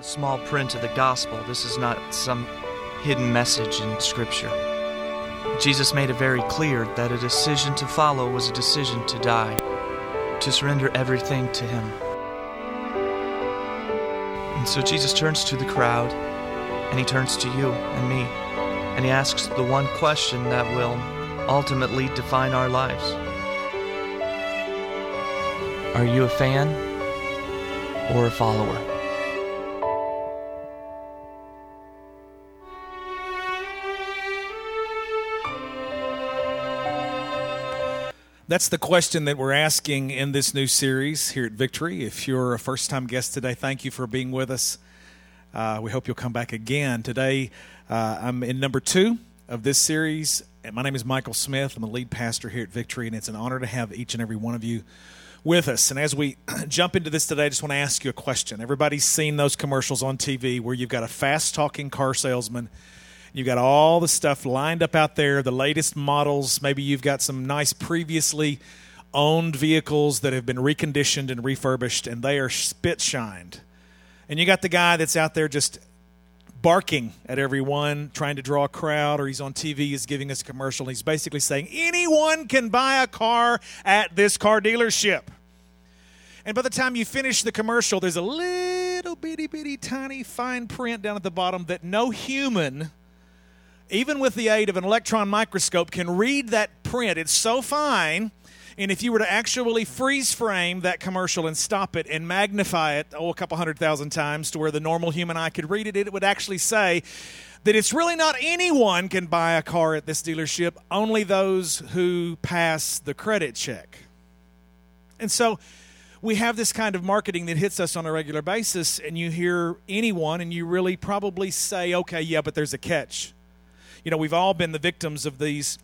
the small print of the gospel. This is not some hidden message in Scripture. Jesus made it very clear that a decision to follow was a decision to die, to surrender everything to Him. And so Jesus turns to the crowd, and He turns to you and me, and He asks the one question that will ultimately define our lives Are you a fan or a follower? That's the question that we're asking in this new series here at Victory. If you're a first time guest today, thank you for being with us. Uh, we hope you'll come back again. Today, uh, I'm in number two of this series. And my name is Michael Smith. I'm a lead pastor here at Victory, and it's an honor to have each and every one of you with us. And as we jump into this today, I just want to ask you a question. Everybody's seen those commercials on TV where you've got a fast talking car salesman You've got all the stuff lined up out there, the latest models. Maybe you've got some nice previously owned vehicles that have been reconditioned and refurbished, and they are spit shined. And you got the guy that's out there just barking at everyone, trying to draw a crowd, or he's on TV, he's giving us a commercial, and he's basically saying, anyone can buy a car at this car dealership. And by the time you finish the commercial, there's a little bitty, bitty, tiny fine print down at the bottom that no human even with the aid of an electron microscope, can read that print. It's so fine. And if you were to actually freeze frame that commercial and stop it and magnify it, oh, a couple hundred thousand times to where the normal human eye could read it, it would actually say that it's really not anyone can buy a car at this dealership, only those who pass the credit check. And so we have this kind of marketing that hits us on a regular basis, and you hear anyone, and you really probably say, okay, yeah, but there's a catch you know, we've all been the victims of these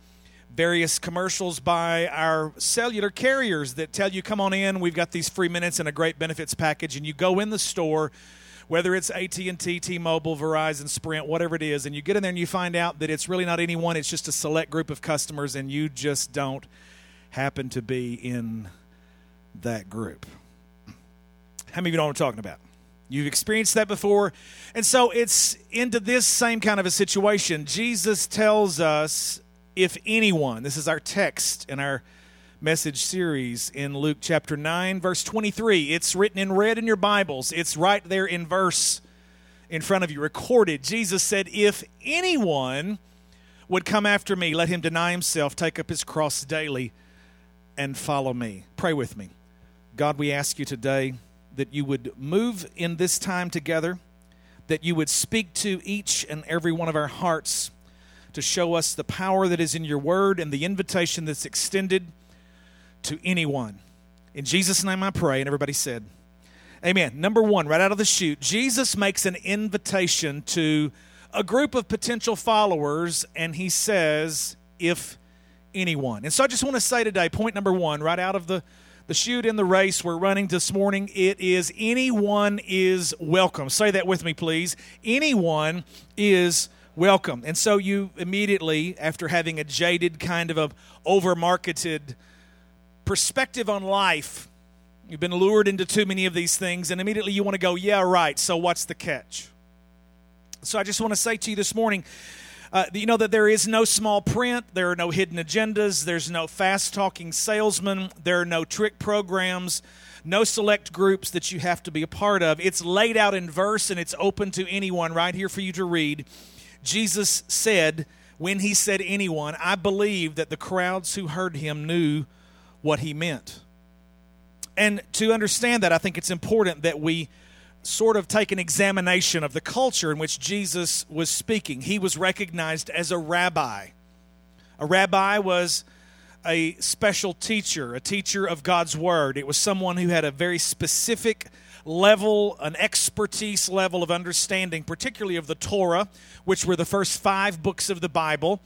various commercials by our cellular carriers that tell you, come on in, we've got these free minutes and a great benefits package, and you go in the store whether it's AT&T, T-Mobile, Verizon, Sprint, whatever it is, and you get in there and you find out that it's really not anyone, it's just a select group of customers and you just don't happen to be in that group. How many of you know what I'm talking about? You've experienced that before. And so it's into this same kind of a situation. Jesus tells us if anyone, this is our text in our message series in Luke chapter 9, verse 23. It's written in red in your Bibles, it's right there in verse in front of you, recorded. Jesus said, If anyone would come after me, let him deny himself, take up his cross daily, and follow me. Pray with me. God, we ask you today that you would move in this time together, that you would speak to each and every one of our hearts to show us the power that is in your word and the invitation that's extended to anyone. In Jesus' name I pray. And everybody said, Amen. Number one, right out of the chute, Jesus makes an invitation to a group of potential followers, and he says, If anyone. And so I just want to say today, point number one, right out of the the chute in the race we're running this morning. It is anyone is welcome. Say that with me, please. Anyone is welcome. And so you immediately, after having a jaded kind of a over marketed perspective on life, you've been lured into too many of these things, and immediately you want to go, yeah, right. So what's the catch? So I just want to say to you this morning uh, you know that there is no small print, there are no hidden agendas, there's no fast talking salesman, there are no trick programs, no select groups that you have to be a part of. It's laid out in verse and it's open to anyone right here for you to read. Jesus said, when he said anyone, I believe that the crowds who heard him knew what he meant. And to understand that, I think it's important that we sort of take an examination of the culture in which Jesus was speaking. He was recognized as a rabbi. A rabbi was a special teacher, a teacher of God's word. It was someone who had a very specific level, an expertise level of understanding, particularly of the Torah, which were the first five books of the Bible.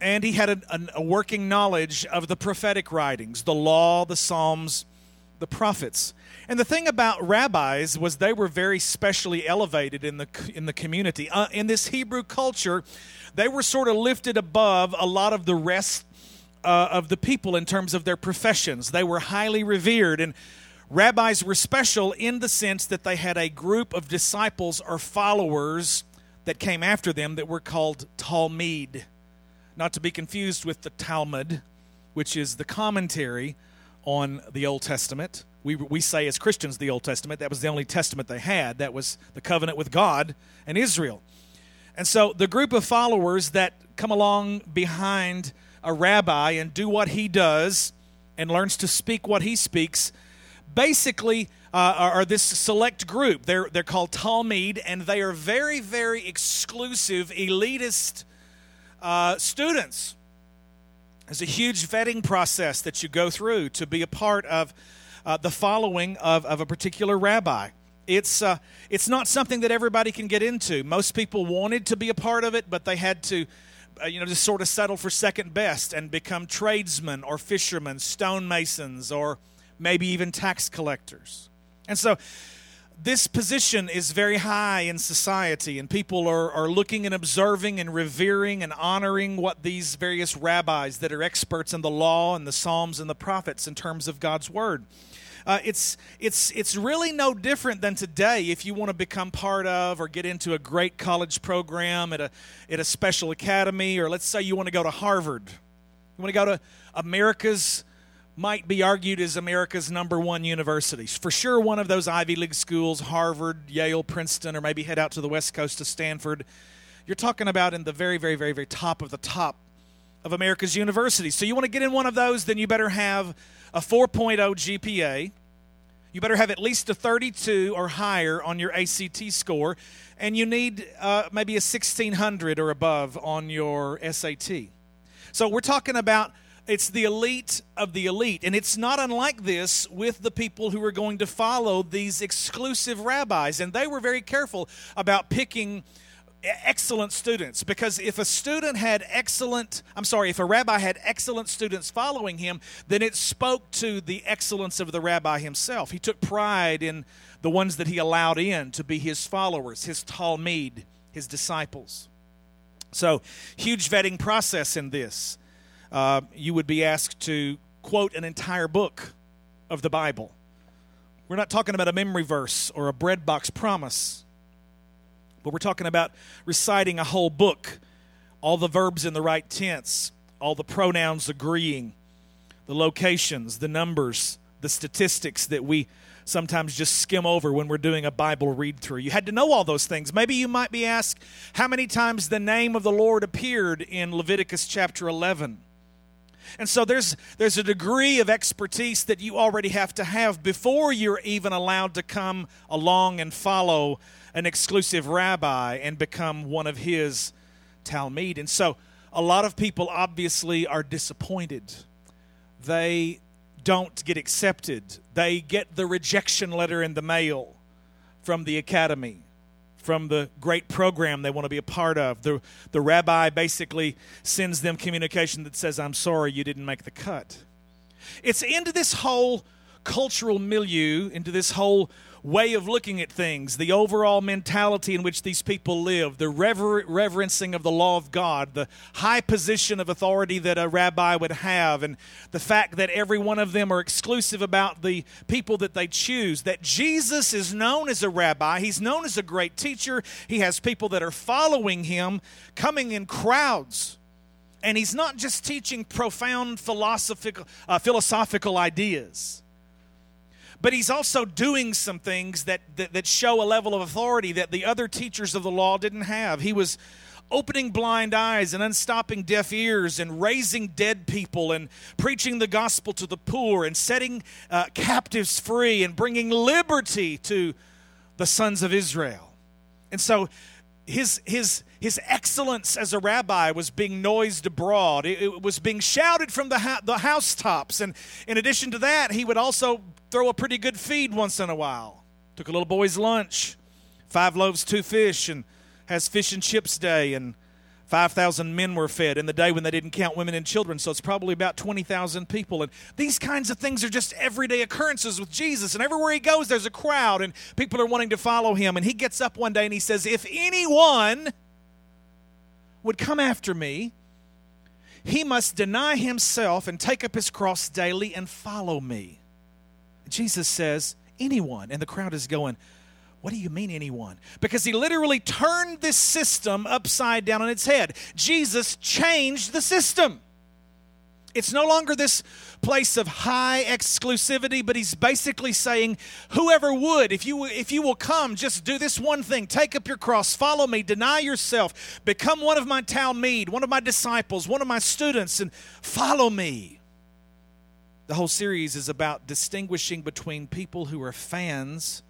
And he had a, a working knowledge of the prophetic writings, the law, the Psalms, the prophets. And the thing about rabbis was they were very specially elevated in the in the community. Uh, in this Hebrew culture, they were sort of lifted above a lot of the rest uh, of the people in terms of their professions. They were highly revered and Rabbis were special in the sense that they had a group of disciples or followers that came after them that were called Talmid. Not to be confused with the Talmud, which is the commentary on the Old Testament. We, we say as Christians the Old Testament. That was the only testament they had. That was the covenant with God and Israel. And so the group of followers that come along behind a rabbi and do what he does and learns to speak what he speaks basically uh, are, are, this select group. They're, they're called Talmid, and they are very, very exclusive, elitist uh, students. There's a huge vetting process that you go through to be a part of uh, the following of, of a particular rabbi. It's, uh, it's not something that everybody can get into. Most people wanted to be a part of it, but they had to, uh, you know, just sort of settle for second best and become tradesmen or fishermen, stonemasons, or maybe even tax collectors. And so this position is very high in society, and people are, are looking and observing and revering and honoring what these various rabbis that are experts in the law and the Psalms and the prophets in terms of God's Word. Uh, it's it's it's really no different than today if you want to become part of or get into a great college program at a at a special academy or let's say you want to go to Harvard you want to go to America's might be argued as America's number one universities. For sure, one of those Ivy League schools, Harvard, Yale, Princeton, or maybe head out to the West Coast to Stanford. You're talking about in the very, very, very, very top of the top of America's universities. So you want to get in one of those, then you better have a 4.0 GPA. You better have at least a 32 or higher on your ACT score, and you need uh, maybe a 1600 or above on your SAT. So we're talking about it's the elite of the elite. And it's not unlike this with the people who are going to follow these exclusive rabbis. And they were very careful about picking excellent students because if a student had excellent i'm sorry if a rabbi had excellent students following him then it spoke to the excellence of the rabbi himself he took pride in the ones that he allowed in to be his followers his talmid his disciples so huge vetting process in this uh, you would be asked to quote an entire book of the Bible. We're not talking about a memory verse or a breadbox promise, but we're talking about reciting a whole book, all the verbs in the right tense, all the pronouns agreeing, the locations, the numbers, the statistics that we sometimes just skim over when we're doing a Bible read through. You had to know all those things. Maybe you might be asked how many times the name of the Lord appeared in Leviticus chapter 11. And so there's there's a degree of expertise that you already have to have before you're even allowed to come along and follow an exclusive rabbi and become one of his Talmid. And so a lot of people obviously are disappointed. They don't get accepted. They get the rejection letter in the mail from the academy from the great program they want to be a part of. The, the rabbi basically sends them communication that says, I'm sorry you didn't make the cut. It's into this whole cultural milieu, into this whole way of looking at things, the overall mentality in which these people live, the rever- reverencing of the law of God, the high position of authority that a rabbi would have, and the fact that every one of them are exclusive about the people that they choose. That Jesus is known as a rabbi, he's known as a great teacher, he has people that are following him, coming in crowds. And he's not just teaching profound philosophical, uh, philosophical ideas but he's also doing some things that, that, that show a level of authority that the other teachers of the law didn't have. He was opening blind eyes and unstopping deaf ears and raising dead people and preaching the gospel to the poor and setting uh, captives free and bringing liberty to the sons of Israel. And so his, his, his excellence as a rabbi was being noised abroad. It, it was being shouted from the, the housetops. And in addition to that, he would also throw a pretty good feed once in a while. Took a little boy's lunch, five loaves, two fish, and has fish and chips day. And 5,000 men were fed in the day when they didn't count women and children, so it's probably about 20,000 people. And these kinds of things are just everyday occurrences with Jesus. And everywhere he goes, there's a crowd, and people are wanting to follow him. And he gets up one day and he says, If anyone would come after me, he must deny himself and take up his cross daily and follow me. Jesus says, anyone. And the crowd is going, what do you mean, anyone? Because he literally turned this system upside down on its head. Jesus changed the system. It's no longer this place of high exclusivity, but he's basically saying, whoever would, if you, if you will come, just do this one thing take up your cross, follow me, deny yourself, become one of my talmid, one of my disciples, one of my students, and follow me. The whole series is about distinguishing between people who are fans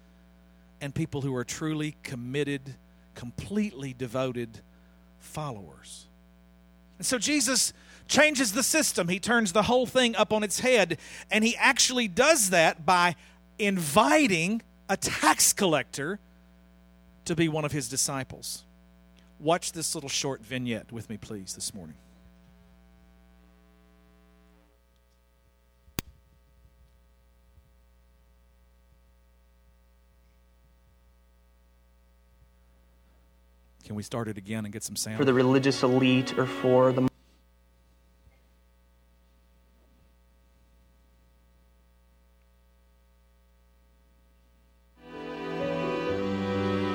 and people who are truly committed, completely devoted followers. And so Jesus changes the system. He turns the whole thing up on its head, and he actually does that by inviting a tax collector to be one of his disciples. Watch this little short vignette with me, please, this morning. Can we start it again and get some sound? For the religious elite or for the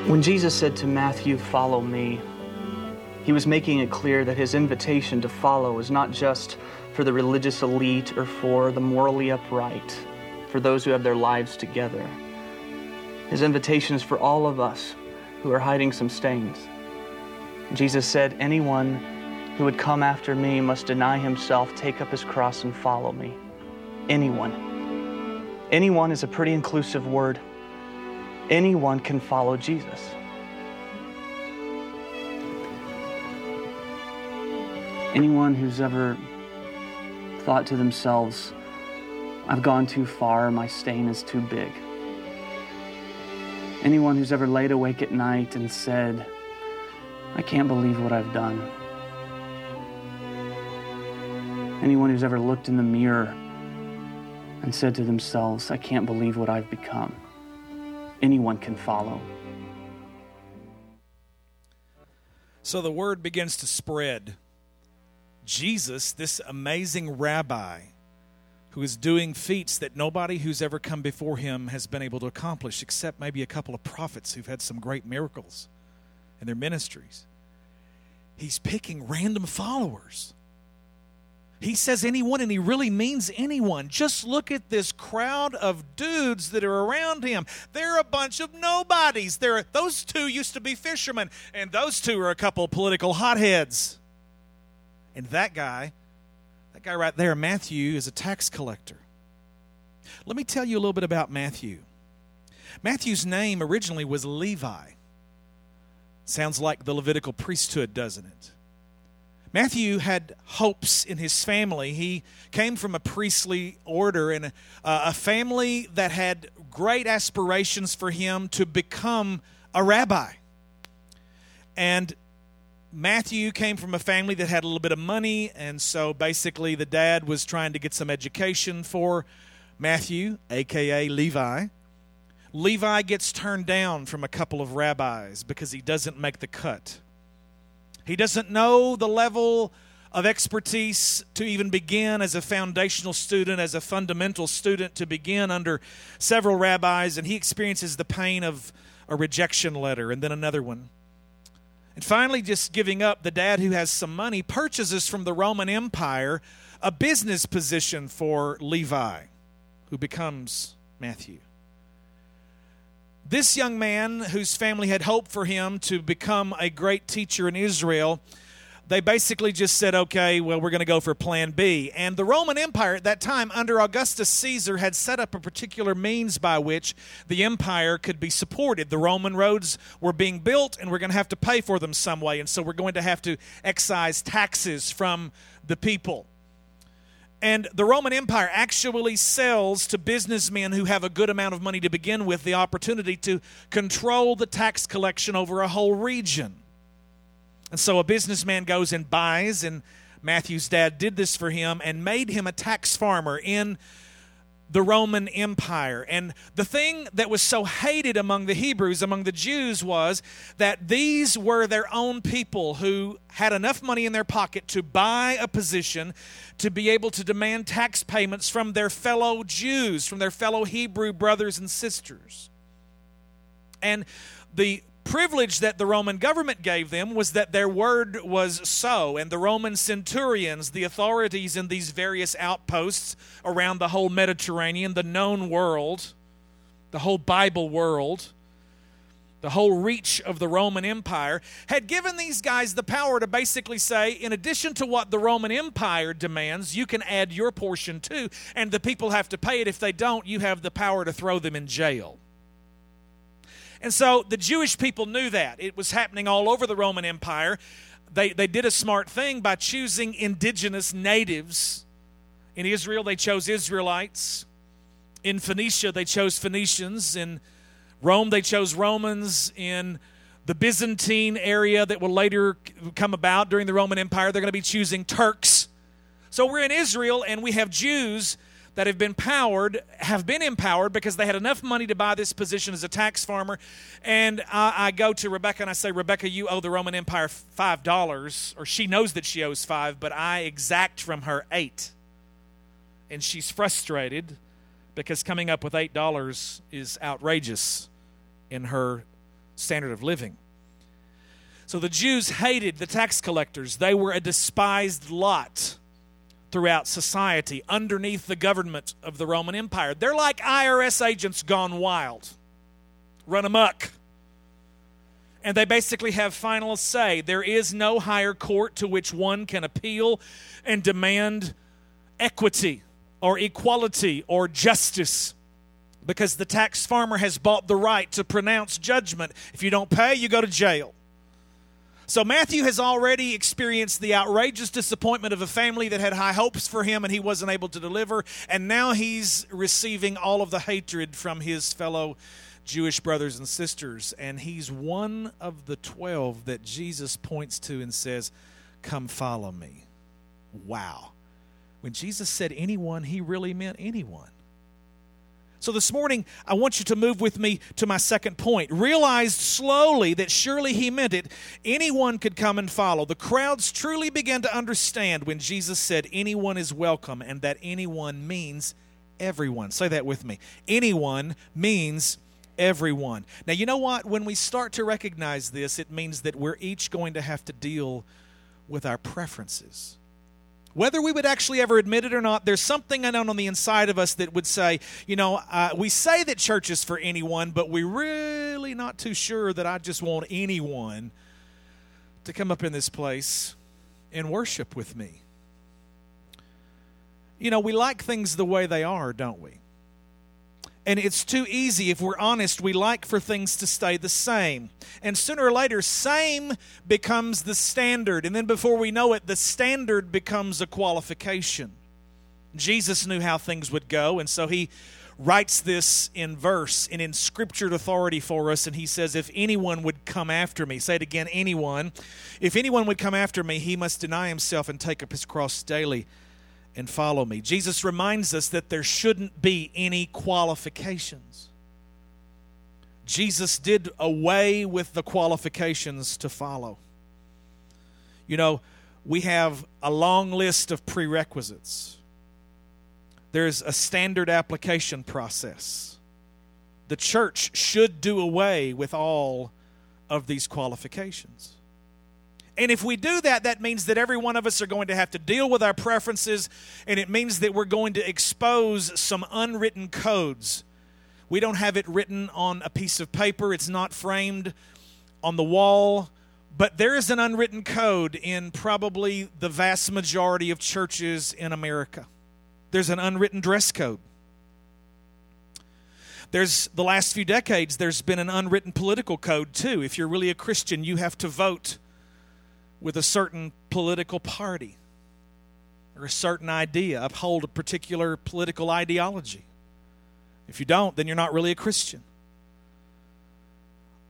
When Jesus said to Matthew, Follow me, he was making it clear that his invitation to follow is not just for the religious elite or for the morally upright, for those who have their lives together. His invitation is for all of us who are hiding some stains. Jesus said, Anyone who would come after me must deny himself, take up his cross, and follow me. Anyone. Anyone is a pretty inclusive word. Anyone can follow Jesus. Anyone who's ever thought to themselves, I've gone too far, my stain is too big. Anyone who's ever laid awake at night and said, I can't believe what I've done. Anyone who's ever looked in the mirror and said to themselves, I can't believe what I've become. Anyone can follow. So the word begins to spread. Jesus, this amazing rabbi, who is doing feats that nobody who's ever come before him has been able to accomplish, except maybe a couple of prophets who've had some great miracles in their ministries. He's picking random followers. He says anyone, and he really means anyone. Just look at this crowd of dudes that are around him. They're a bunch of nobodies. They're, those two used to be fishermen, and those two are a couple of political hotheads. And that guy, that guy right there, Matthew, is a tax collector. Let me tell you a little bit about Matthew. Matthew's name originally was Levi. Sounds like the Levitical priesthood, doesn't it? Matthew had hopes in his family. He came from a priestly order and a, a, family that had great aspirations for him to become a rabbi. And Matthew came from a family that had a little bit of money, and so basically the dad was trying to get some education for Matthew, aka Levi. Levi gets turned down from a couple of rabbis because he doesn't make the cut. He doesn't know the level of expertise to even begin as a foundational student, as a fundamental student, to begin under several rabbis, and he experiences the pain of a rejection letter and then another one. And finally, just giving up, the dad who has some money purchases from the Roman Empire a business position for Levi, who becomes Matthew. This young man, whose family had hoped for him to become a great teacher in Israel, they basically just said, okay, well, we're going to go for plan B. And the Roman Empire at that time, under Augustus Caesar, had set up a particular means by which the empire could be supported. The Roman roads were being built, and we're going to have to pay for them some way. And so we're going to have to excise taxes from the people. And the Roman Empire actually sells to businessmen who have a good amount of money to begin with the opportunity to control the tax collection over a whole region. And so a businessman goes and buys, and Matthew's dad did this for him and made him a tax farmer in the Roman Empire. And the thing that was so hated among the Hebrews, among the Jews, was that these were their own people who had enough money in their pocket to buy a position to be able to demand tax payments from their fellow Jews, from their fellow Hebrew brothers and sisters. And the privilege that the Roman government gave them was that their word was so, and the Roman centurions, the authorities in these various outposts around the whole Mediterranean, the known world, the whole Bible world, the whole reach of the Roman Empire, had given these guys the power to basically say, in addition to what the Roman Empire demands, you can add your portion too, and the people have to pay it. If they don't, you have the power to throw them in jail. And so the Jewish people knew that. It was happening all over the Roman Empire. They, they did a smart thing by choosing indigenous natives. In Israel, they chose Israelites. In Phoenicia, they chose Phoenicians. In Rome, they chose Romans. In the Byzantine area that will later come about during the Roman Empire, they're going to be choosing Turks. So we're in Israel and we have Jews that have been powered have been empowered because they had enough money to buy this position as a tax farmer. And I, I go to Rebecca and I say, Rebecca, you owe the Roman Empire five dollars, or she knows that she owes five, but I exact from her eight. And she's frustrated because coming up with eight dollars is outrageous in her standard of living. So the Jews hated the tax collectors. They were a despised lot throughout society underneath the government of the Roman Empire. They're like IRS agents gone wild, run amok. And they basically have final say. There is no higher court to which one can appeal and demand equity or equality or justice because the tax farmer has bought the right to pronounce judgment. If you don't pay, you go to jail. So Matthew has already experienced the outrageous disappointment of a family that had high hopes for him and he wasn't able to deliver. And now he's receiving all of the hatred from his fellow Jewish brothers and sisters. And he's one of the 12 that Jesus points to and says, Come follow me. Wow. When Jesus said anyone, he really meant anyone. So this morning, I want you to move with me to my second point. Realized slowly that surely he meant it. Anyone could come and follow. The crowds truly began to understand when Jesus said, Anyone is welcome, and that anyone means everyone. Say that with me. Anyone means everyone. Now, you know what? When we start to recognize this, it means that we're each going to have to deal with our preferences. Whether we would actually ever admit it or not, there's something I known on the inside of us that would say, you know, uh, we say that church is for anyone, but we're really not too sure that I just want anyone to come up in this place and worship with me. You know, we like things the way they are, don't we? And it's too easy, if we're honest, we like for things to stay the same. And sooner or later, same becomes the standard. And then before we know it, the standard becomes a qualification. Jesus knew how things would go, and so he writes this in verse and in scriptured authority for us. And he says, If anyone would come after me, say it again, anyone, if anyone would come after me, he must deny himself and take up his cross daily and follow me. Jesus reminds us that there shouldn't be any qualifications. Jesus did away with the qualifications to follow. You know, we have a long list of prerequisites. There's a standard application process. The church should do away with all of these qualifications. And if we do that, that means that every one of us are going to have to deal with our preferences, and it means that we're going to expose some unwritten codes. We don't have it written on a piece of paper, it's not framed on the wall, but there is an unwritten code in probably the vast majority of churches in America. There's an unwritten dress code. There's the last few decades, there's been an unwritten political code too. If you're really a Christian, you have to vote with a certain political party or a certain idea, uphold a particular political ideology. If you don't, then you're not really a Christian.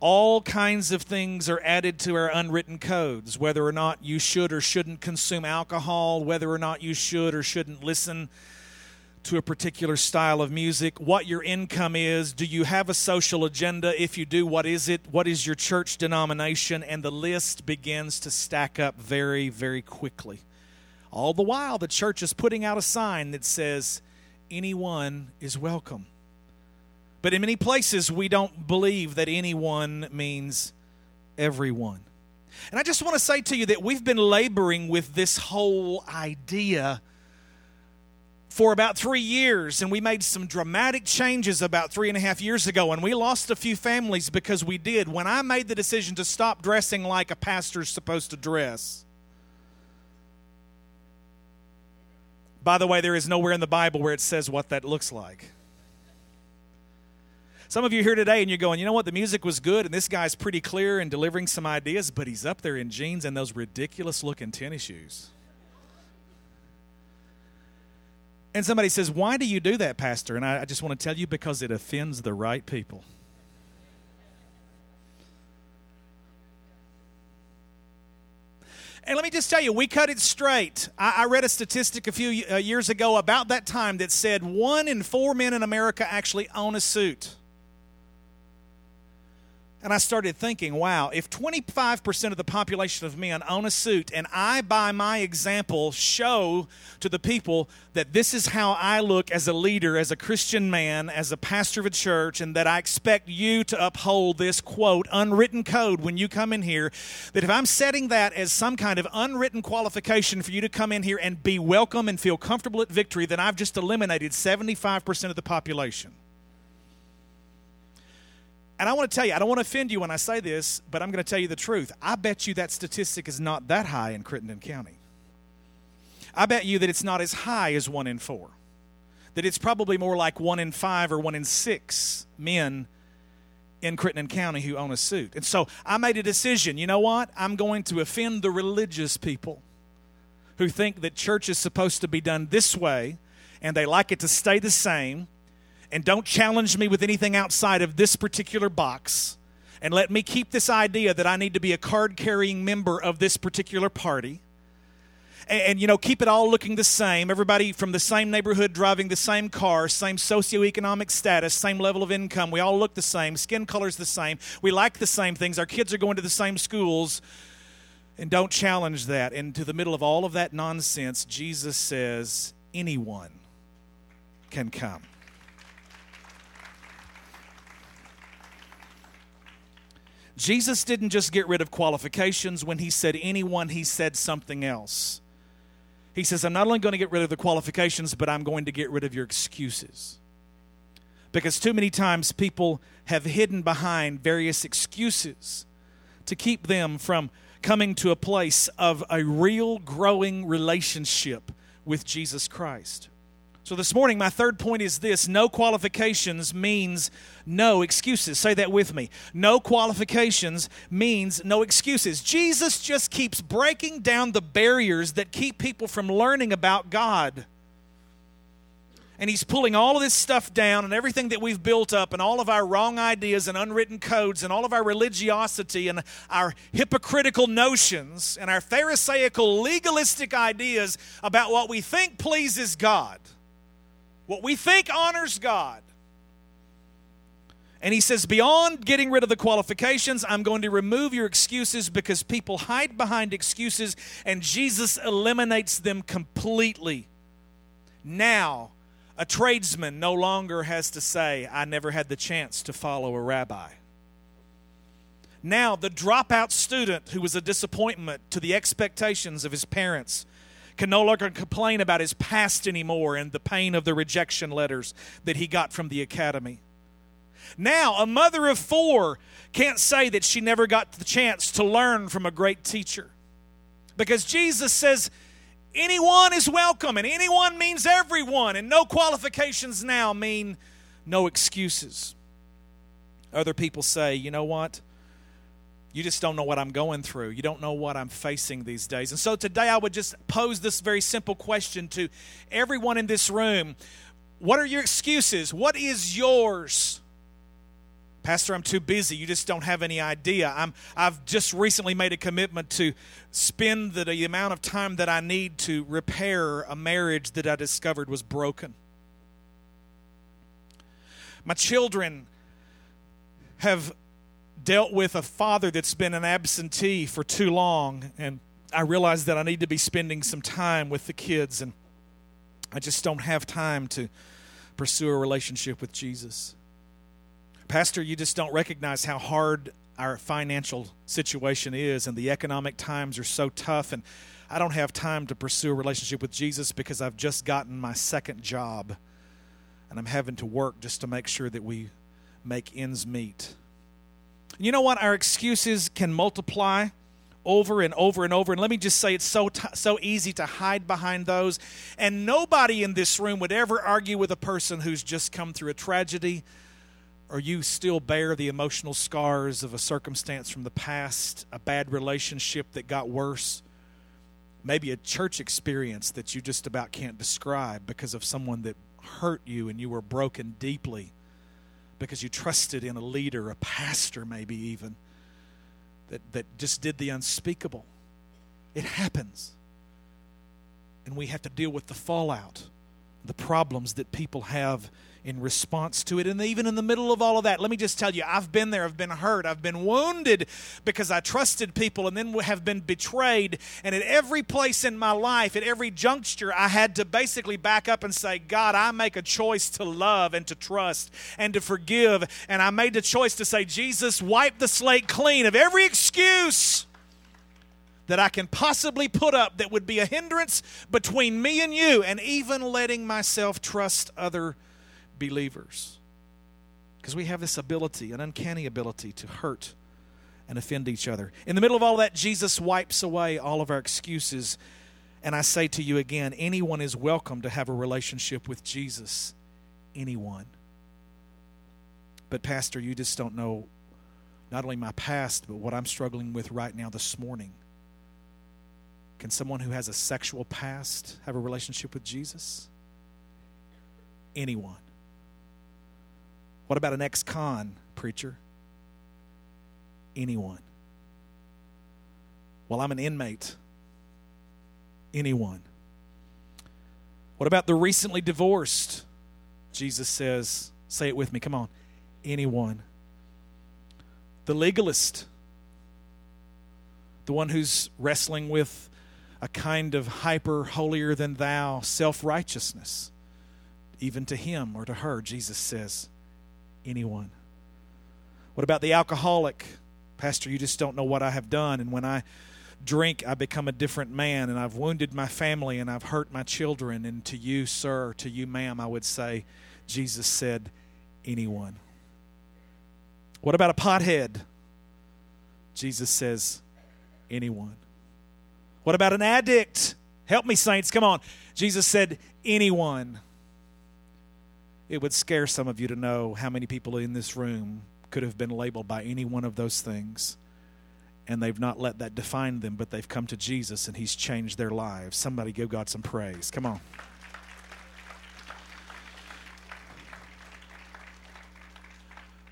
All kinds of things are added to our unwritten codes, whether or not you should or shouldn't consume alcohol, whether or not you should or shouldn't listen to a particular style of music, what your income is, do you have a social agenda? If you do, what is it? What is your church denomination? And the list begins to stack up very, very quickly. All the while, the church is putting out a sign that says, anyone is welcome. But in many places, we don't believe that anyone means everyone. And I just want to say to you that we've been laboring with this whole idea for about three years, and we made some dramatic changes about three and a half years ago, and we lost a few families because we did. When I made the decision to stop dressing like a pastor's supposed to dress, by the way, there is nowhere in the Bible where it says what that looks like. Some of you here today and you're going, you know what, the music was good and this guy's pretty clear and delivering some ideas, but he's up there in jeans and those ridiculous looking tennis shoes. And somebody says, Why do you do that, Pastor? And I, I just want to tell you because it offends the right people. And let me just tell you, we cut it straight. I, I read a statistic a few uh, years ago about that time that said one in four men in America actually own a suit. And I started thinking, wow, if 25% of the population of men own a suit, and I, by my example, show to the people that this is how I look as a leader, as a Christian man, as a pastor of a church, and that I expect you to uphold this quote, unwritten code when you come in here, that if I'm setting that as some kind of unwritten qualification for you to come in here and be welcome and feel comfortable at victory, then I've just eliminated 75% of the population. And I want to tell you, I don't want to offend you when I say this, but I'm going to tell you the truth. I bet you that statistic is not that high in Crittenden County. I bet you that it's not as high as one in four. That it's probably more like one in five or one in six men in Crittenden County who own a suit. And so I made a decision. You know what? I'm going to offend the religious people who think that church is supposed to be done this way and they like it to stay the same and don't challenge me with anything outside of this particular box. And let me keep this idea that I need to be a card carrying member of this particular party. And, and, you know, keep it all looking the same. Everybody from the same neighborhood driving the same car, same socioeconomic status, same level of income. We all look the same. Skin color's the same. We like the same things. Our kids are going to the same schools. And don't challenge that. And to the middle of all of that nonsense, Jesus says, anyone can come. Jesus didn't just get rid of qualifications. When he said anyone, he said something else. He says, I'm not only going to get rid of the qualifications, but I'm going to get rid of your excuses. Because too many times people have hidden behind various excuses to keep them from coming to a place of a real growing relationship with Jesus Christ. So, this morning, my third point is this no qualifications means no excuses. Say that with me. No qualifications means no excuses. Jesus just keeps breaking down the barriers that keep people from learning about God. And he's pulling all of this stuff down and everything that we've built up and all of our wrong ideas and unwritten codes and all of our religiosity and our hypocritical notions and our Pharisaical legalistic ideas about what we think pleases God what we think honors God. And he says, beyond getting rid of the qualifications, I'm going to remove your excuses because people hide behind excuses and Jesus eliminates them completely. Now, a tradesman no longer has to say, I never had the chance to follow a rabbi. Now, the dropout student who was a disappointment to the expectations of his parents can no longer complain about his past anymore and the pain of the rejection letters that he got from the academy. Now, a mother of four can't say that she never got the chance to learn from a great teacher. Because Jesus says, anyone is welcome, and anyone means everyone, and no qualifications now mean no excuses. Other people say, you know what? You just don't know what I'm going through. You don't know what I'm facing these days. And so today I would just pose this very simple question to everyone in this room What are your excuses? What is yours? Pastor, I'm too busy. You just don't have any idea. I'm, I've just recently made a commitment to spend the, the amount of time that I need to repair a marriage that I discovered was broken. My children have dealt with a father that's been an absentee for too long, and I realize that I need to be spending some time with the kids, and I just don't have time to pursue a relationship with Jesus. Pastor, you just don't recognize how hard our financial situation is, and the economic times are so tough, and I don't have time to pursue a relationship with Jesus because I've just gotten my second job, and I'm having to work just to make sure that we make ends meet. You know what? Our excuses can multiply over and over and over. And let me just say, it's so t- so easy to hide behind those. And nobody in this room would ever argue with a person who's just come through a tragedy, or you still bear the emotional scars of a circumstance from the past, a bad relationship that got worse, maybe a church experience that you just about can't describe because of someone that hurt you and you were broken deeply because you trusted in a leader, a pastor, maybe even, that, that just did the unspeakable. It happens. And we have to deal with the fallout, the problems that people have in response to it. And even in the middle of all of that, let me just tell you, I've been there, I've been hurt, I've been wounded because I trusted people and then have been betrayed. And at every place in my life, at every juncture, I had to basically back up and say, God, I make a choice to love and to trust and to forgive. And I made the choice to say, Jesus, wipe the slate clean of every excuse that I can possibly put up that would be a hindrance between me and you, and even letting myself trust other believers. Because we have this ability, an uncanny ability, to hurt and offend each other. In the middle of all that, Jesus wipes away all of our excuses. And I say to you again anyone is welcome to have a relationship with Jesus. Anyone. But, Pastor, you just don't know not only my past, but what I'm struggling with right now this morning. Can someone who has a sexual past have a relationship with Jesus? Anyone. What about an ex con preacher? Anyone. Well, I'm an inmate. Anyone. What about the recently divorced? Jesus says, say it with me, come on. Anyone. The legalist. The one who's wrestling with a kind of hyper holier than thou self righteousness. Even to him or to her, Jesus says, anyone. What about the alcoholic? Pastor, you just don't know what I have done. And when I drink, I become a different man, and I've wounded my family, and I've hurt my children. And to you, sir, to you, ma'am, I would say, Jesus said, anyone. What about a pothead? Jesus says, anyone. What about an addict? Help me, saints, come on. Jesus said, anyone it would scare some of you to know how many people in this room could have been labeled by any one of those things and they've not let that define them, but they've come to Jesus and He's changed their lives. Somebody give God some praise. Come on.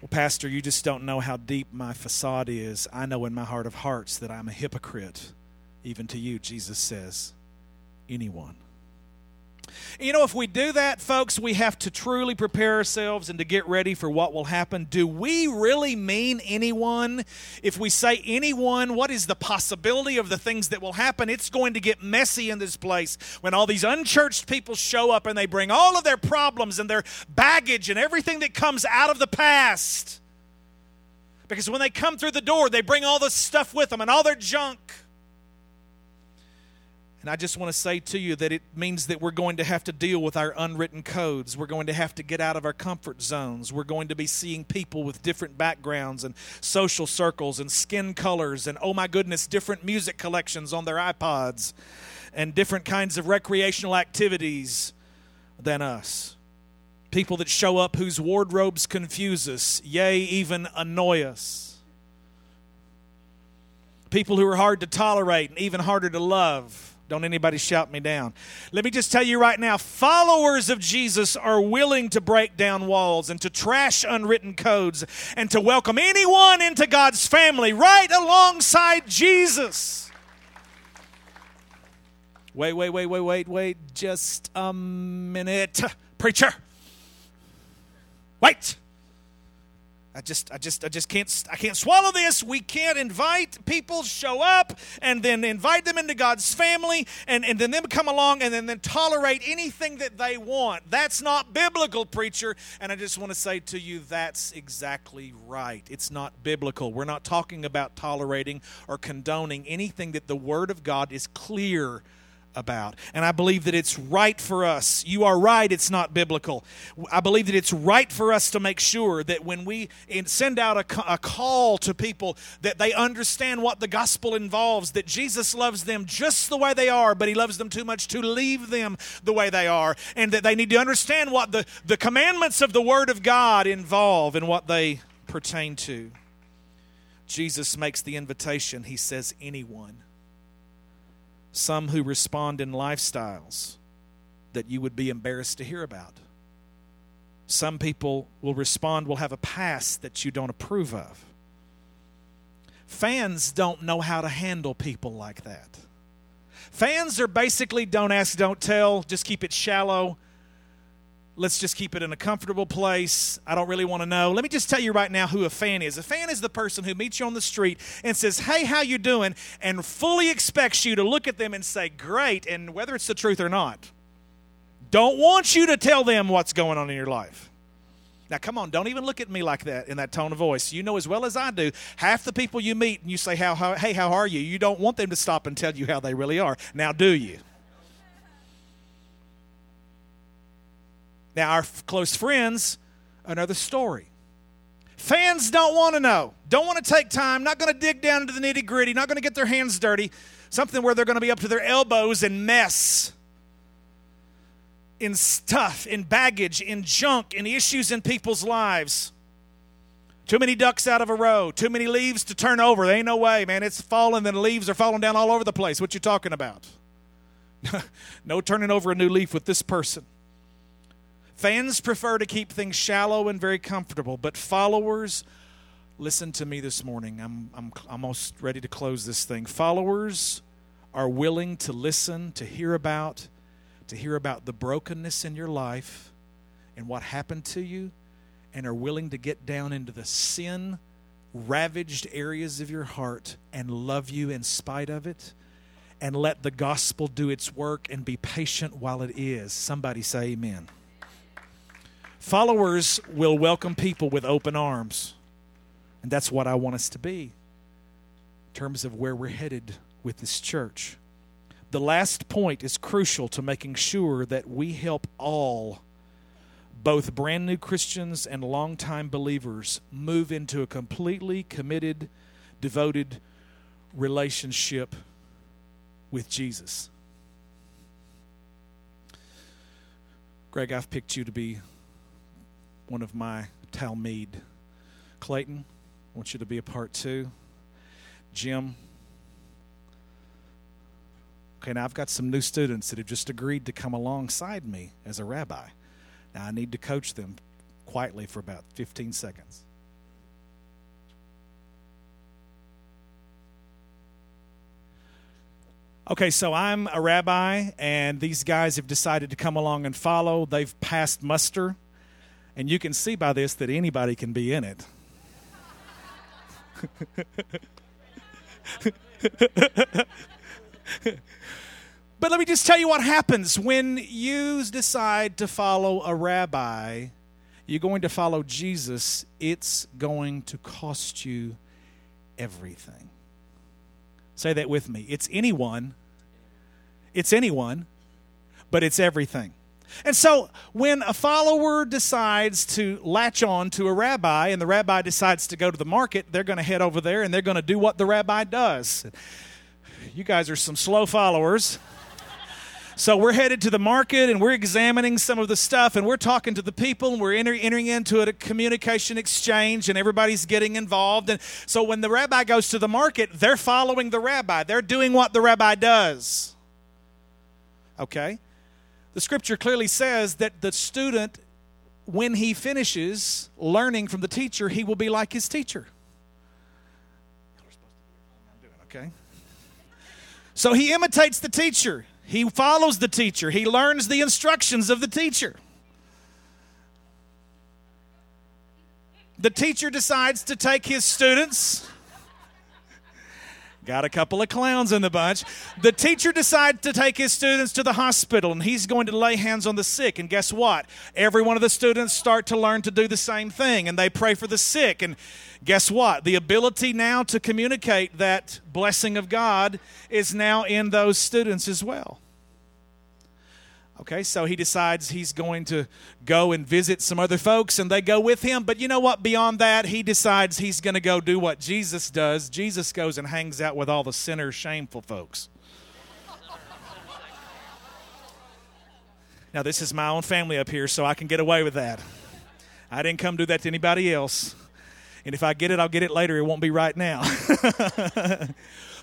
Well, Pastor, you just don't know how deep my facade is. I know in my heart of hearts that I'm a hypocrite. Even to you, Jesus says, anyone. You know, if we do that, folks, we have to truly prepare ourselves and to get ready for what will happen. Do we really mean anyone? If we say anyone, what is the possibility of the things that will happen? It's going to get messy in this place when all these unchurched people show up and they bring all of their problems and their baggage and everything that comes out of the past. Because when they come through the door, they bring all this stuff with them and all their junk. And I just want to say to you that it means that we're going to have to deal with our unwritten codes. We're going to have to get out of our comfort zones. We're going to be seeing people with different backgrounds and social circles and skin colors and, oh my goodness, different music collections on their iPods and different kinds of recreational activities than us. People that show up whose wardrobes confuse us, yea, even annoy us. People who are hard to tolerate and even harder to love don't anybody shout me down. Let me just tell you right now followers of Jesus are willing to break down walls and to trash unwritten codes and to welcome anyone into God's family right alongside Jesus. Wait, wait, wait, wait, wait, wait. Just a minute. Preacher. Wait. I just, I just, I just can't, I can't swallow this. We can't invite people show up and then invite them into God's family and, and then them come along and then, then tolerate anything that they want. That's not biblical, preacher. And I just want to say to you, that's exactly right. It's not biblical. We're not talking about tolerating or condoning anything that the Word of God is clear about. And I believe that it's right for us. You are right, it's not biblical. I believe that it's right for us to make sure that when we send out a, call to people that they understand what the gospel involves, that Jesus loves them just the way they are, but he loves them too much to leave them the way they are, and that they need to understand what the, the commandments of the word of God involve and what they pertain to. Jesus makes the invitation. He says, anyone some who respond in lifestyles that you would be embarrassed to hear about. Some people will respond, will have a past that you don't approve of. Fans don't know how to handle people like that. Fans are basically don't ask, don't tell, just keep it shallow let's just keep it in a comfortable place. I don't really want to know. Let me just tell you right now who a fan is. A fan is the person who meets you on the street and says, "Hey, how you doing?" and fully expects you to look at them and say, "Great," and whether it's the truth or not. Don't want you to tell them what's going on in your life. Now, come on, don't even look at me like that in that tone of voice. You know as well as I do, half the people you meet and you say, how, how, Hey, how are you? You don't want them to stop and tell you how they really are. Now, do you? Now, our close friends, another story. Fans don't want to know, don't want to take time, not going to dig down into the nitty gritty, not going to get their hands dirty, something where they're going to be up to their elbows in mess, in stuff, in baggage, in junk, in issues in people's lives. Too many ducks out of a row, too many leaves to turn over. There ain't no way, man. It's falling, and the leaves are falling down all over the place. What you talking about? no turning over a new leaf with this person. Fans prefer to keep things shallow and very comfortable, but followers, listen to me this morning. I'm, I'm almost ready to close this thing. Followers are willing to listen, to hear about, to hear about the brokenness in your life and what happened to you, and are willing to get down into the sin ravaged areas of your heart and love you in spite of it and let the gospel do its work and be patient while it is. Somebody say amen. Followers will welcome people with open arms. And that's what I want us to be in terms of where we're headed with this church. The last point is crucial to making sure that we help all, both brand new Christians and longtime believers, move into a completely committed, devoted relationship with Jesus. Greg, I've picked you to be one of my talmid. Clayton, I want you to be a part two. Jim. Okay, now I've got some new students that have just agreed to come alongside me as a rabbi. Now I need to coach them quietly for about 15 seconds. Okay, so I'm a rabbi, and these guys have decided to come along and follow. They've passed muster. And you can see by this that anybody can be in it. but let me just tell you what happens when you decide to follow a rabbi. You're going to follow Jesus. It's going to cost you everything. Say that with me. It's anyone. It's anyone, but it's everything. And so when a follower decides to latch on to a rabbi and the rabbi decides to go to the market, they're going to head over there and they're going to do what the rabbi does. You guys are some slow followers. So we're headed to the market and we're examining some of the stuff and we're talking to the people and we're enter, entering into a communication exchange and everybody's getting involved. And so when the rabbi goes to the market, they're following the rabbi. They're doing what the rabbi does. Okay? The scripture clearly says that the student, when he finishes learning from the teacher, he will be like his teacher. Okay? So he imitates the teacher. He follows the teacher. He learns the instructions of the teacher. the teacher decides to take his students. Got a couple of clowns in the bunch. The teacher decides to take his students to the hospital and he's going to lay hands on the sick. And guess what? Every one of the students start to learn to do the same thing and they pray for the sick. And guess what? The ability now to communicate that blessing of God is now in those students as well. Okay, so he decides he's going to go and visit some other folks, and they go with him. But you know what? Beyond that, he decides he's going to go do what Jesus does. Jesus goes and hangs out with all the sinners, shameful folks. now, this is my own family up here, so I can get away with that. I didn't come do that to anybody else. And if I get it, I'll get it later. It won't be right now.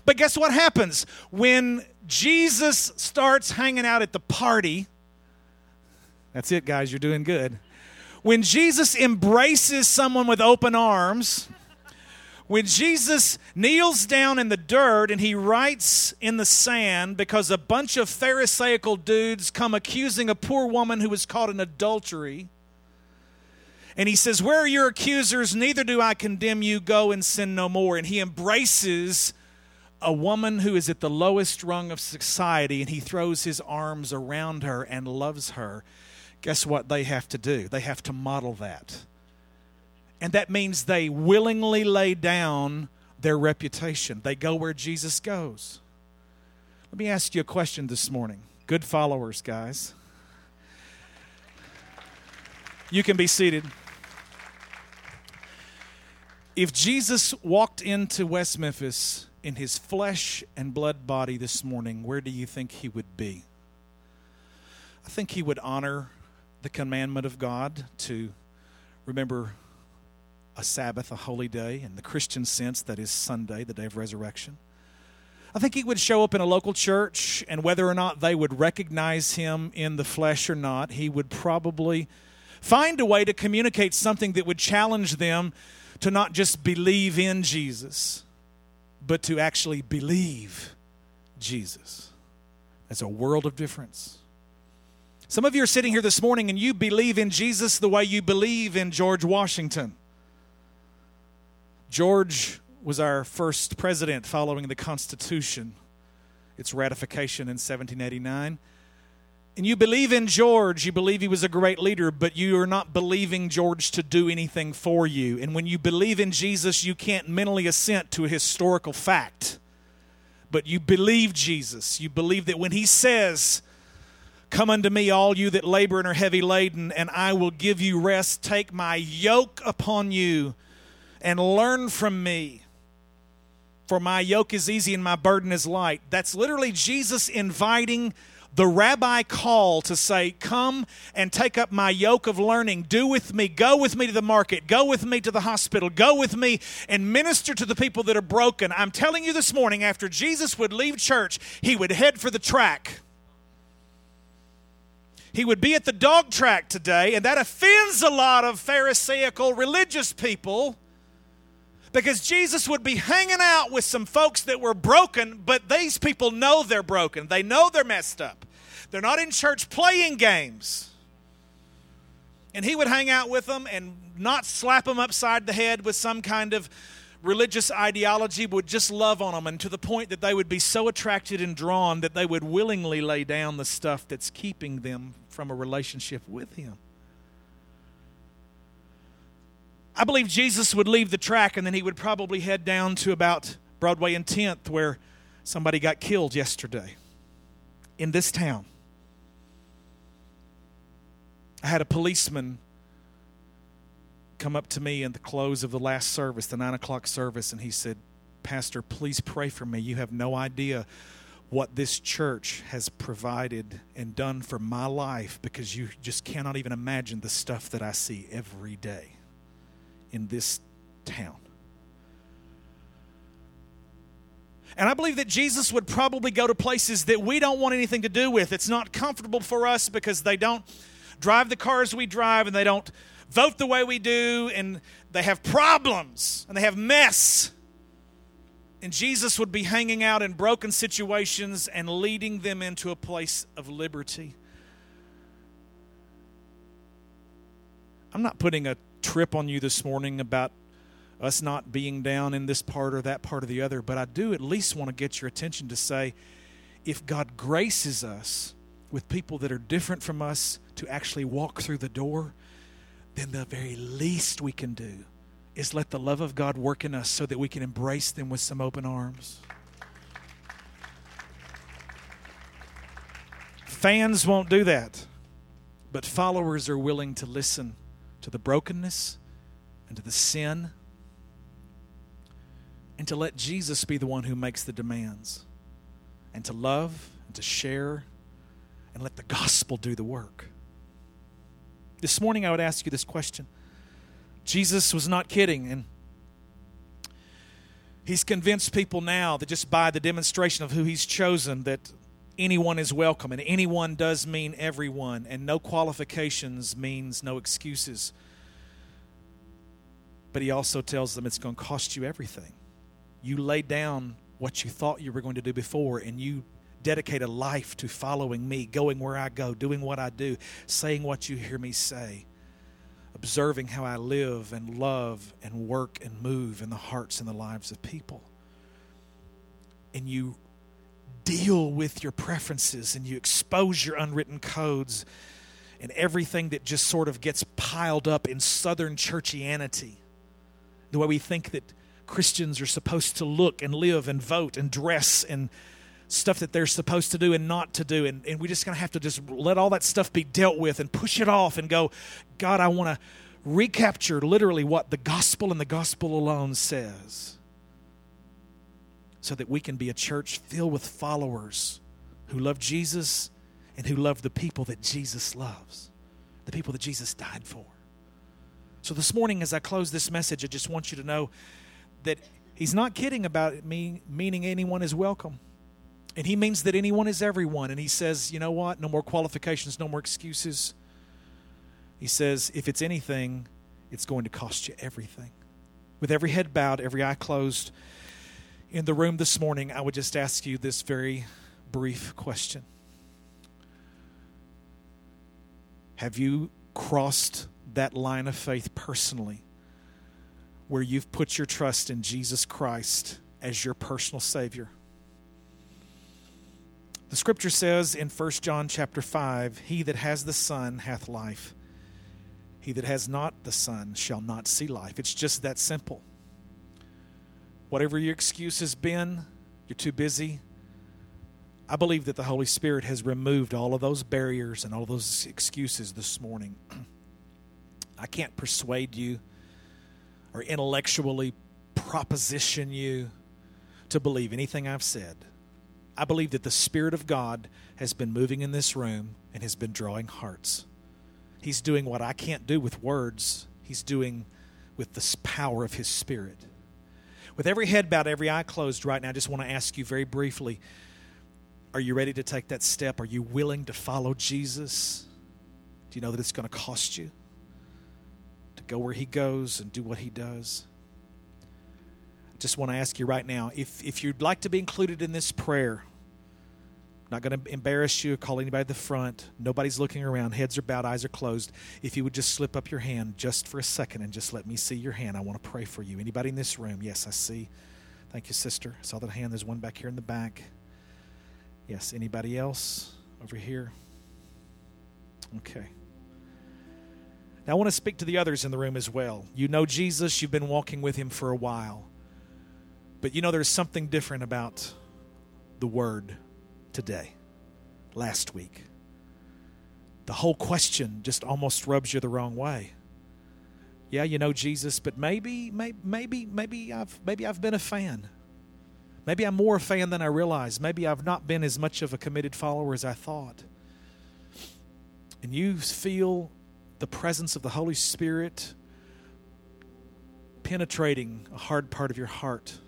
but guess what happens? When Jesus starts hanging out at the party, that's it, guys, you're doing good. When Jesus embraces someone with open arms, when Jesus kneels down in the dirt and he writes in the sand because a bunch of Pharisaical dudes come accusing a poor woman who was caught in adultery, and he says, Where are your accusers? Neither do I condemn you. Go and sin no more. And he embraces a woman who is at the lowest rung of society and he throws his arms around her and loves her. Guess what they have to do? They have to model that. And that means they willingly lay down their reputation. They go where Jesus goes. Let me ask you a question this morning. Good followers, guys. You can be seated. If Jesus walked into West Memphis in his flesh and blood body this morning, where do you think he would be? I think he would honor the commandment of God to remember a Sabbath, a holy day, in the Christian sense, that is Sunday, the day of resurrection. I think he would show up in a local church, and whether or not they would recognize him in the flesh or not, he would probably find a way to communicate something that would challenge them to not just believe in Jesus, but to actually believe Jesus. That's a world of difference. Some of you are sitting here this morning and you believe in Jesus the way you believe in George Washington. George was our first president following the Constitution, its ratification in 1789 and you believe in George, you believe he was a great leader, but you are not believing George to do anything for you. And when you believe in Jesus, you can't mentally assent to a historical fact. But you believe Jesus. You believe that when he says, Come unto me, all you that labor and are heavy laden, and I will give you rest. Take my yoke upon you and learn from me. For my yoke is easy and my burden is light. That's literally Jesus inviting the rabbi call to say, Come and take up my yoke of learning. Do with me. Go with me to the market. Go with me to the hospital. Go with me and minister to the people that are broken. I'm telling you this morning, after Jesus would leave church, he would head for the track. He would be at the dog track today, and that offends a lot of Pharisaical religious people because Jesus would be hanging out with some folks that were broken, but these people know they're broken. They know they're messed up. They're not in church playing games. And he would hang out with them and not slap them upside the head with some kind of religious ideology, would just love on them, and to the point that they would be so attracted and drawn that they would willingly lay down the stuff that's keeping them from a relationship with him. I believe Jesus would leave the track and then he would probably head down to about Broadway and 10th, where somebody got killed yesterday in this town. I had a policeman come up to me in the close of the last service, the nine o'clock service, and he said, Pastor, please pray for me. You have no idea what this church has provided and done for my life because you just cannot even imagine the stuff that I see every day in this town. And I believe that Jesus would probably go to places that we don't want anything to do with. It's not comfortable for us because they don't drive the cars we drive and they don't vote the way we do and they have problems and they have mess. And Jesus would be hanging out in broken situations and leading them into a place of liberty. I'm not putting a trip on you this morning about us not being down in this part or that part or the other, but I do at least want to get your attention to say if God graces us with people that are different from us to actually walk through the door, then the very least we can do is let the love of God work in us so that we can embrace them with some open arms. Fans won't do that, but followers are willing to listen to the brokenness and to the sin and to let Jesus be the one who makes the demands and to love and to share and let the gospel do the work. This morning, I would ask you this question Jesus was not kidding, and he's convinced people now that just by the demonstration of who he's chosen, that anyone is welcome, and anyone does mean everyone, and no qualifications means no excuses. But he also tells them it's going to cost you everything. You lay down what you thought you were going to do before, and you dedicate a life to following me, going where I go, doing what I do, saying what you hear me say, observing how I live and love and work and move in the hearts and the lives of people. And you deal with your preferences and you expose your unwritten codes and everything that just sort of gets piled up in Southern churchianity. The way we think that Christians are supposed to look and live and vote and dress and stuff that they're supposed to do and not to do. And, and we're just going to have to just let all that stuff be dealt with and push it off and go, God, I want to recapture literally what the gospel and the gospel alone says so that we can be a church filled with followers who love Jesus and who love the people that Jesus loves, the people that Jesus died for. So this morning, as I close this message, I just want you to know that he's not kidding about me meaning anyone is welcome. And he means that anyone is everyone. And he says, you know what? No more qualifications, no more excuses. He says, if it's anything, it's going to cost you everything. With every head bowed, every eye closed, in the room this morning, I would just ask you this very brief question Have you crossed that line of faith personally where you've put your trust in Jesus Christ as your personal Savior? The scripture says in 1 John chapter 5, He that has the Son hath life. He that has not the Son shall not see life. It's just that simple. Whatever your excuse has been, you're too busy. I believe that the Holy Spirit has removed all of those barriers and all those excuses this morning. I can't persuade you or intellectually proposition you to believe anything I've said. I believe that the Spirit of God has been moving in this room and has been drawing hearts. He's doing what I can't do with words, He's doing with the power of His Spirit. With every head bowed, every eye closed right now, I just want to ask you very briefly are you ready to take that step? Are you willing to follow Jesus? Do you know that it's going to cost you to go where He goes and do what He does? I just want to ask you right now if, if you'd like to be included in this prayer, not going to embarrass you or call anybody at the front. Nobody's looking around. Heads are bowed, eyes are closed. If you would just slip up your hand just for a second and just let me see your hand, I want to pray for you. Anybody in this room? Yes, I see. Thank you, sister. I saw that hand. There's one back here in the back. Yes, anybody else over here? Okay. Now, I want to speak to the others in the room as well. You know Jesus, you've been walking with him for a while. But you know, there's something different about the word today, last week. The whole question just almost rubs you the wrong way. Yeah, you know Jesus, but maybe, maybe, maybe, maybe I've maybe I've been a fan. Maybe I'm more a fan than I realize. Maybe I've not been as much of a committed follower as I thought. And you feel the presence of the Holy Spirit penetrating a hard part of your heart.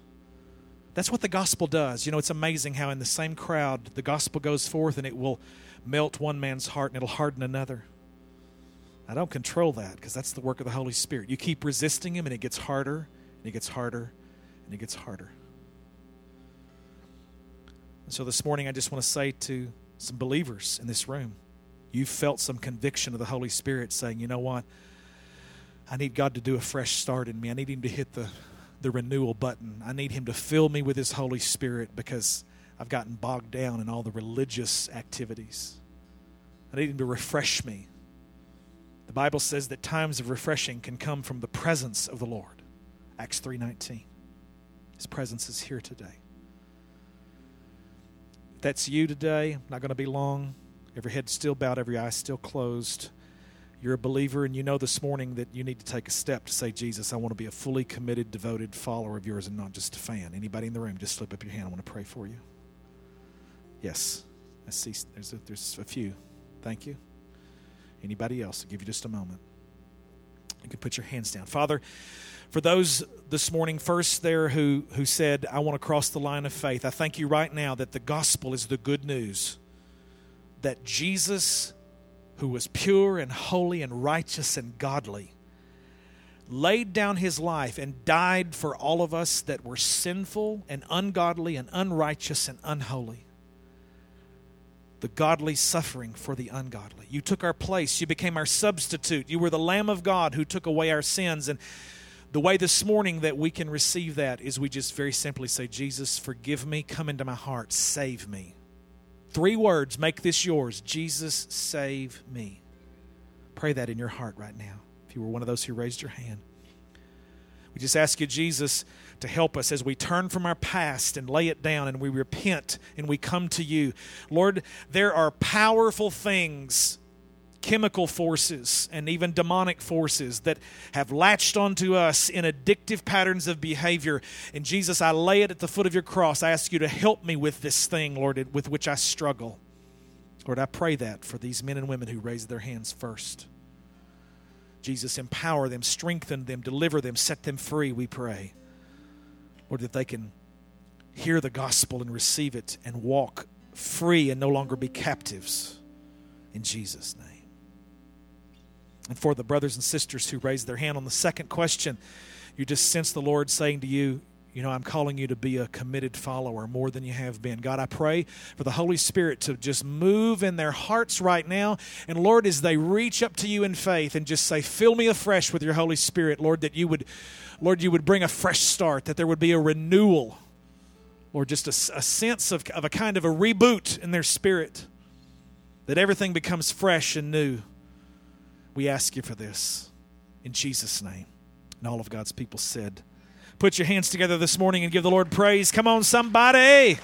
That's what the gospel does. You know, it's amazing how in the same crowd the gospel goes forth and it will melt one man's heart and it'll harden another. I don't control that because that's the work of the Holy Spirit. You keep resisting Him and it gets harder and it gets harder and it gets harder. And so this morning, I just want to say to some believers in this room, you felt some conviction of the Holy Spirit saying, you know what? I need God to do a fresh start in me. I need Him to hit the, the renewal button. I need Him to fill me with His Holy Spirit because I've gotten bogged down in all the religious activities. I need Him to refresh me. The Bible says that times of refreshing can come from the presence of the Lord. Acts 3:19. His presence is here today. If that's you today. Not going to be long. Every head still bowed, every eye still closed. You're a believer and you know this morning that you need to take a step to say, Jesus, I want to be a fully committed, devoted follower of yours and not just a fan. Anybody in the room, just slip up your hand. I want to pray for you. Yes. I see there's a, there's a few. Thank you. Anybody else? I'll give you just a moment. You can put your hands down. Father, for those this morning first there who, who said, I want to cross the line of faith, I thank you right now that the gospel is the good news. That Jesus, who was pure and holy and righteous and godly, laid down his life and died for all of us that were sinful and ungodly and unrighteous and unholy the godly suffering for the ungodly. You took our place. You became our substitute. You were the Lamb of God who took away our sins. And the way this morning that we can receive that is we just very simply say, Jesus, forgive me, come into my heart, save me. Three words, make this yours Jesus, save me. Pray that in your heart right now. If you were one of those who raised your hand, we just ask you, Jesus to help us as we turn from our past and lay it down and we repent and we come to you. Lord, there are powerful things chemical forces and even demonic forces that have latched onto us in addictive patterns of behavior. And Jesus, I lay it at the foot of your cross. I ask you to help me with this thing, Lord, with which I struggle. Lord, I pray that for these men and women who raised their hands first. Jesus, empower them, strengthen them, deliver them, set them free, we pray. Lord, that they can hear the gospel and receive it and walk free and no longer be captives. In Jesus' name. And for the brothers and sisters who raised their hand on the second question, you just sense the Lord saying to you, you know, I'm calling you to be a committed follower more than you have been. God, I pray for the Holy Spirit to just move in their hearts right now. And Lord, as they reach up to you in faith and just say, Fill me afresh with your Holy Spirit, Lord, that you would Lord, you would bring a fresh start, that there would be a renewal, or just a, a sense of, of a kind of a reboot in their spirit, that everything becomes fresh and new. We ask you for this in Jesus' name. And all of God's people said, Put your hands together this morning and give the Lord praise. Come on, somebody.